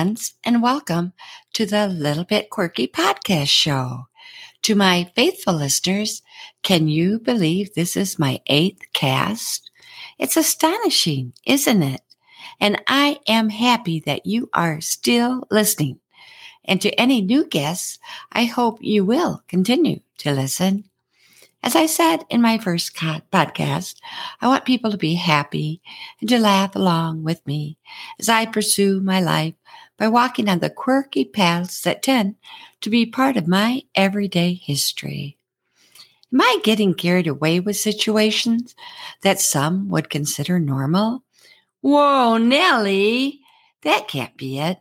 friends, and welcome to the Little Bit Quirky Podcast Show. To my faithful listeners, can you believe this is my eighth cast? It's astonishing, isn't it? And I am happy that you are still listening. And to any new guests, I hope you will continue to listen. As I said in my first podcast, I want people to be happy and to laugh along with me as I pursue my life by walking on the quirky paths that tend to be part of my everyday history. Am I getting carried away with situations that some would consider normal? Whoa, Nellie, that can't be it.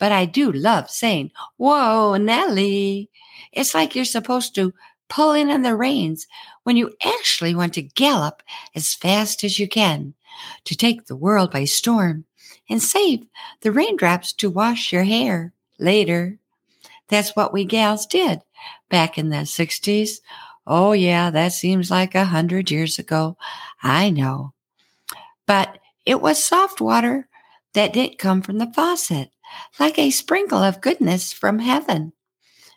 But I do love saying, Whoa, Nellie. It's like you're supposed to pull in on the reins when you actually want to gallop as fast as you can to take the world by storm and save the raindrops to wash your hair later. That's what we gals did back in the 60s. Oh, yeah, that seems like a hundred years ago. I know. But it was soft water that didn't come from the faucet, like a sprinkle of goodness from heaven.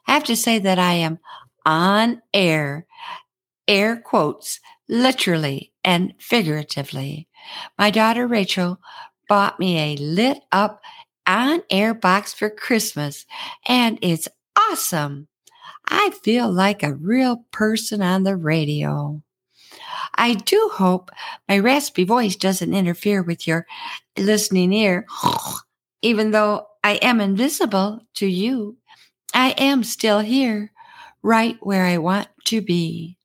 I have to say that I am on air, air quotes, literally and figuratively. My daughter Rachel bought me a lit up on air box for Christmas, and it's awesome. I feel like a real person on the radio. I do hope my raspy voice doesn't interfere with your listening ear. Even though I am invisible to you, I am still here right where I want to be.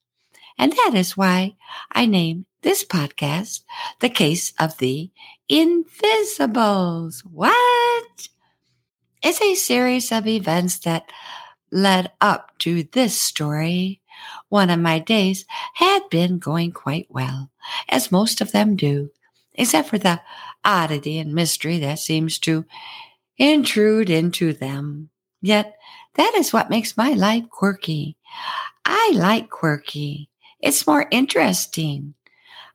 And that is why I name this podcast The Case of the Invisibles. What? It's a series of events that led up to this story. One of my days had been going quite well, as most of them do, except for the oddity and mystery that seems to intrude into them. Yet that is what makes my life quirky. I like quirky. It's more interesting.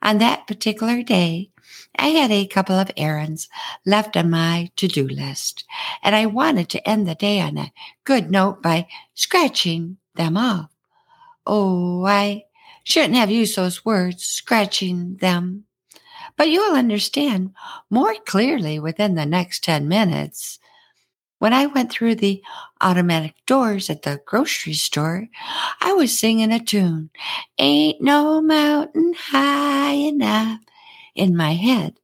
On that particular day, I had a couple of errands left on my to do list, and I wanted to end the day on a good note by scratching them off. Oh, I shouldn't have used those words, scratching them. But you'll understand more clearly within the next 10 minutes. When I went through the automatic doors at the grocery store, I was singing a tune, Ain't No Mountain High Enough, in my head,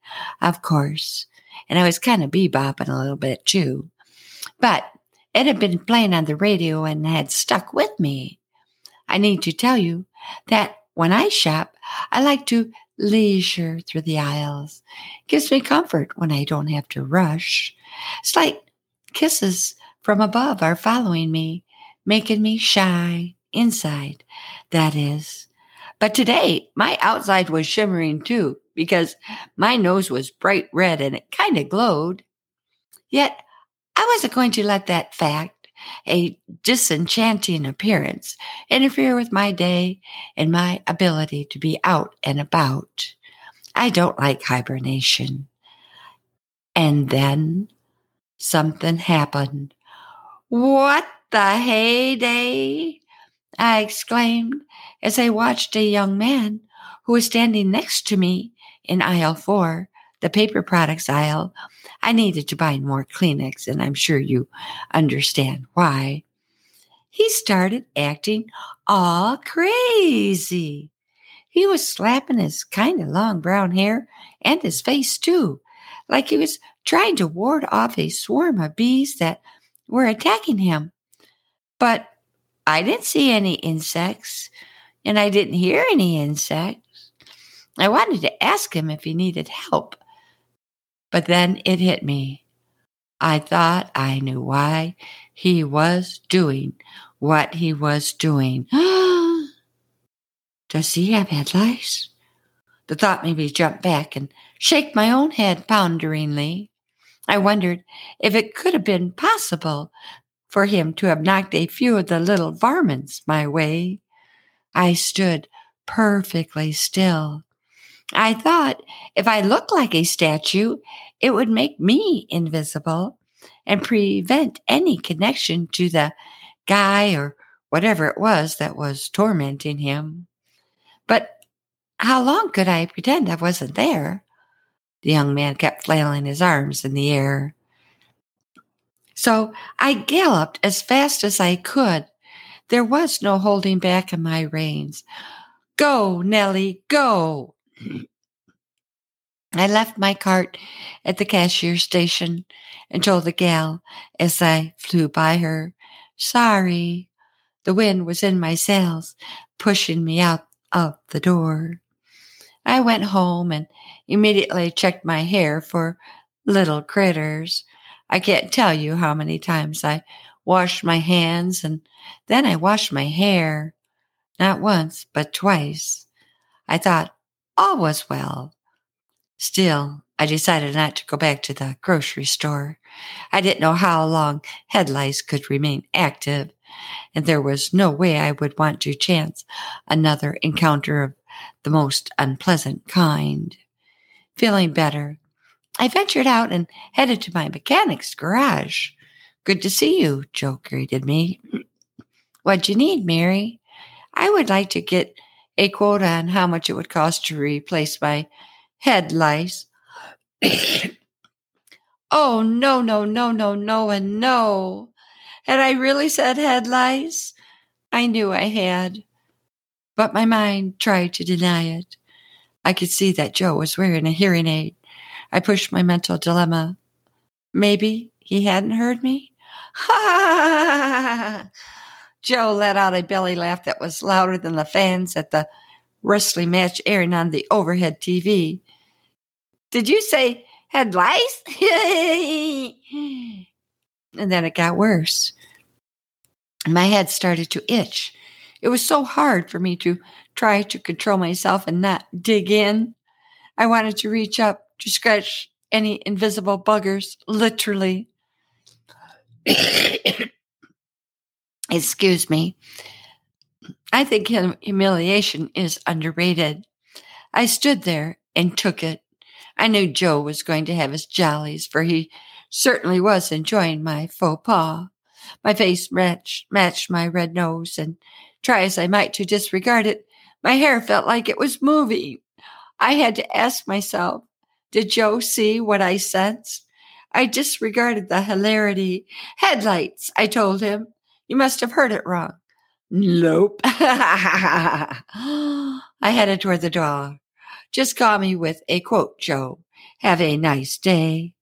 of course. And I was kind of bebopping a little bit too. But it had been playing on the radio and had stuck with me. I need to tell you that when I shop, I like to leisure through the aisles. It gives me comfort when I don't have to rush. It's like Kisses from above are following me, making me shy inside, that is. But today, my outside was shimmering too, because my nose was bright red and it kind of glowed. Yet, I wasn't going to let that fact, a disenchanting appearance, interfere with my day and my ability to be out and about. I don't like hibernation. And then something happened. What the heyday? I exclaimed as I watched a young man who was standing next to me in aisle four, the paper products aisle. I needed to buy more Kleenex, and I'm sure you understand why. He started acting all crazy. He was slapping his kind of long brown hair and his face too, like he was trying to ward off a swarm of bees that were attacking him. But I didn't see any insects and I didn't hear any insects. I wanted to ask him if he needed help. But then it hit me. I thought I knew why he was doing what he was doing. Does he have head lice? The thought made me jump back and shake my own head ponderingly. I wondered if it could have been possible for him to have knocked a few of the little varmints my way. I stood perfectly still. I thought if I looked like a statue, it would make me invisible. and prevent any connection to the guy or whatever it was that was tormenting him. But how long could I pretend I wasn't there? The young man kept flailing his arms in the air. So I galloped as fast as I could. There was no holding back in my reins. Go, Nellie, go. I left my cart at the cashier station and told the gal as I flew by her, sorry. The wind was in my sails, pushing me out of the door. I went home and immediately checked my hair for little critters. I can't tell you how many times I washed my hands and then I washed my hair. Not once, but twice. I thought all was well. Still, I decided not to go back to the grocery store. I didn't know how long head lice could remain active, and there was no way I would want to chance another encounter of the most unpleasant kind. Feeling better, I ventured out and headed to my mechanic's garage. Good to see you, Joe greeted me. What'd you need, Mary? I would like to get a quote on how much it would cost to replace my head lice. oh, no, no, no, no, no, and no. Had I really said head lice? I knew I had, but my mind tried to deny it. I could see that Joe was wearing a hearing aid. I pushed my mental dilemma. Maybe he hadn't heard me? Ha! Joe let out a belly laugh that was louder than the fans at the wrestling match airing on the overhead TV. Did you say head lice? and then it got worse. My head started to itch. It was so hard for me to try to control myself and not dig in. I wanted to reach up to scratch any invisible buggers, literally. Excuse me. I think humiliation is underrated. I stood there and took it. I knew Joe was going to have his jollies, for he certainly was enjoying my faux pas. My face matched, matched my red nose, and try as I might to disregard it, my hair felt like it was moving. I had to ask myself, did Joe see what I sensed? I disregarded the hilarity. Headlights, I told him. You must have heard it wrong. Nope. I headed toward the door. Just call me with a quote, Joe. Have a nice day.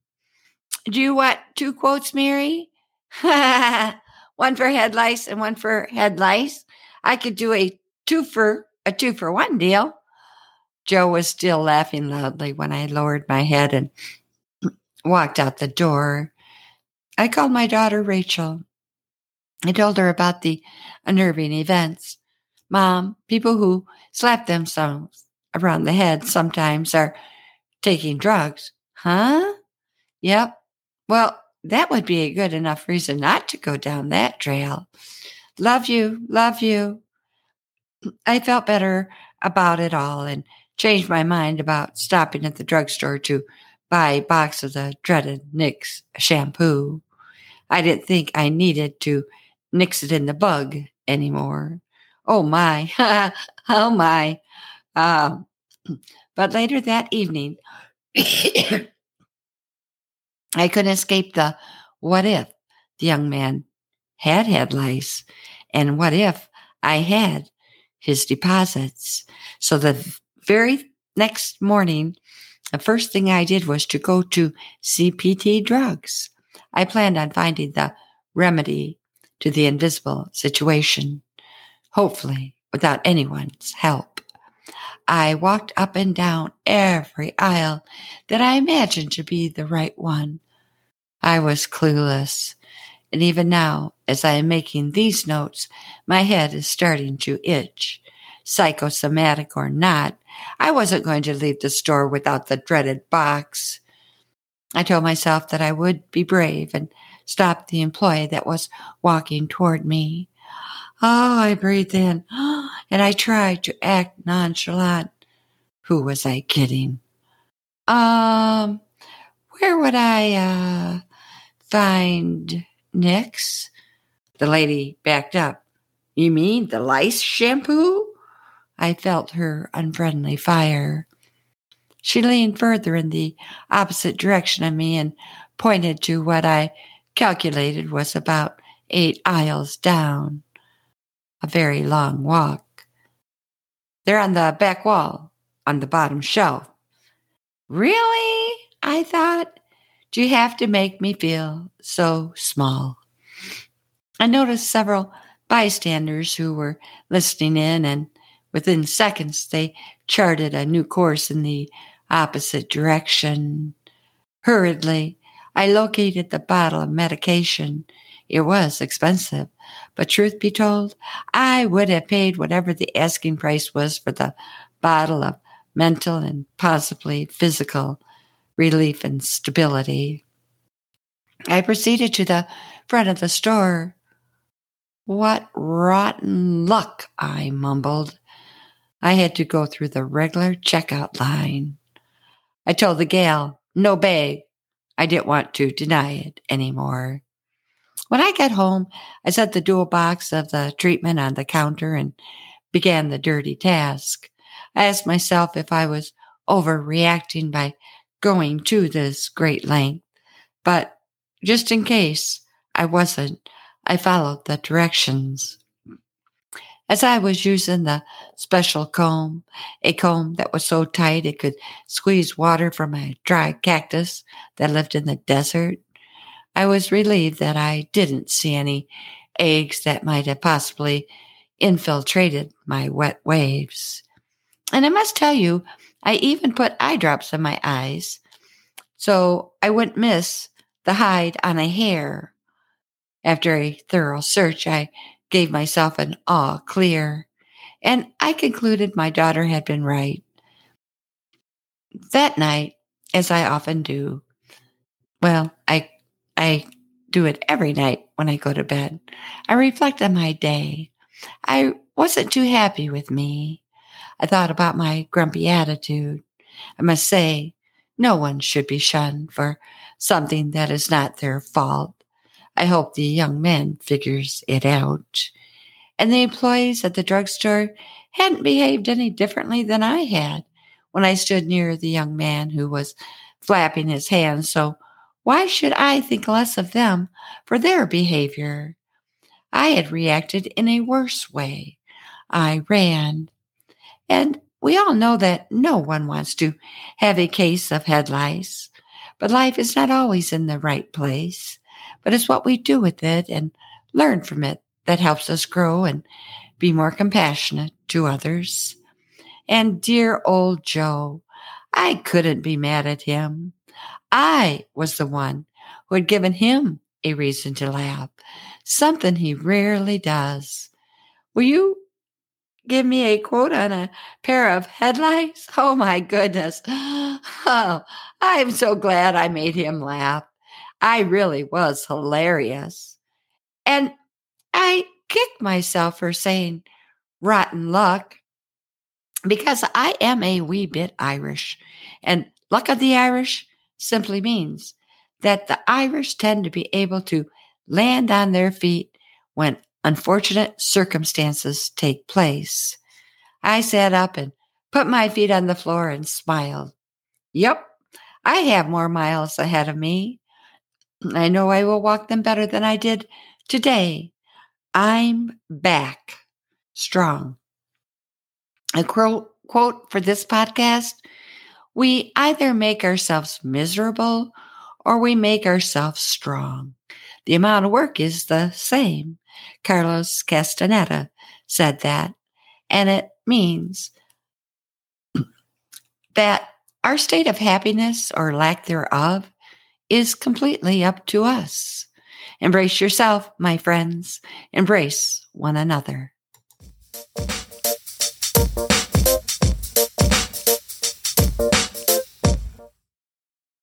Do you want two quotes, Mary? one for head lice and one for head lice. I could do a two for a two for one deal. Joe was still laughing loudly when I lowered my head and walked out the door. I called my daughter Rachel. I told her about the unnerving events. Mom, people who slap themselves around the head sometimes are taking drugs. Huh? Yep. Well, that would be a good enough reason not to go down that trail. Love you. Love you. I felt better about it all and changed my mind about stopping at the drugstore to buy a box of the dreaded Nix shampoo. I didn't think I needed to nix it in the bug anymore. Oh my, oh my. Uh, but later that evening, I couldn't escape the what if the young man had had lice and what if I had his deposits. So the very next morning, the first thing I did was to go to CPT drugs. I planned on finding the remedy to the invisible situation, hopefully without anyone's help. I walked up and down every aisle that I imagined to be the right one. I was clueless. And even now, as I am making these notes, my head is starting to itch. Psychosomatic or not, I wasn't going to leave the store without the dreaded box. I told myself that I would be brave and stopped the employee that was walking toward me. Oh, I breathed in and I tried to act nonchalant. Who was I kidding? Um, where would I, uh, find Nix? The lady backed up. You mean the lice shampoo? I felt her unfriendly fire. She leaned further in the opposite direction of me and pointed to what I calculated was about eight aisles down. A very long walk. They're on the back wall, on the bottom shelf. Really? I thought. Do you have to make me feel so small? I noticed several bystanders who were listening in, and within seconds they charted a new course in the opposite direction. Hurriedly, I located the bottle of medication. It was expensive, but truth be told, I would have paid whatever the asking price was for the bottle of mental and possibly physical relief and stability. I proceeded to the front of the store. What rotten luck, I mumbled. I had to go through the regular checkout line. I told the gal, no bag. I didn't want to deny it anymore. When I got home, I set the dual box of the treatment on the counter and began the dirty task. I asked myself if I was overreacting by going to this great length, but just in case I wasn't, I followed the directions. As I was using the special comb, a comb that was so tight it could squeeze water from a dry cactus that lived in the desert, I was relieved that I didn't see any eggs that might have possibly infiltrated my wet waves. And I must tell you, I even put eye drops in my eyes so I wouldn't miss the hide on a hair. After a thorough search, I gave myself an all clear, and I concluded my daughter had been right. That night, as I often do, well, I I do it every night when I go to bed. I reflect on my day. I wasn't too happy with me. I thought about my grumpy attitude. I must say, no one should be shunned for something that is not their fault. I hope the young man figures it out. And the employees at the drugstore hadn't behaved any differently than I had when I stood near the young man who was flapping his hands. So why should I think less of them for their behavior? I had reacted in a worse way. I ran. And we all know that no one wants to have a case of head lice, but life is not always in the right place. But it's what we do with it and learn from it that helps us grow and be more compassionate to others. And dear old Joe, I couldn't be mad at him. I was the one who had given him a reason to laugh, something he rarely does. Will you give me a quote on a pair of headlights? Oh my goodness. Oh, I'm so glad I made him laugh. I really was hilarious. And I kicked myself for saying rotten luck because I am a wee bit Irish. And luck of the Irish simply means that the Irish tend to be able to land on their feet when unfortunate circumstances take place. I sat up and put my feet on the floor and smiled. Yep, I have more miles ahead of me. I know I will walk them better than I did today. I'm back strong. A quote, for this podcast We either make ourselves miserable or we make ourselves strong. The amount of work is the same. Carlos Castaneda said that. And it means that our state of happiness or lack thereof is completely up to us. Embrace yourself, my friends. Embrace one another.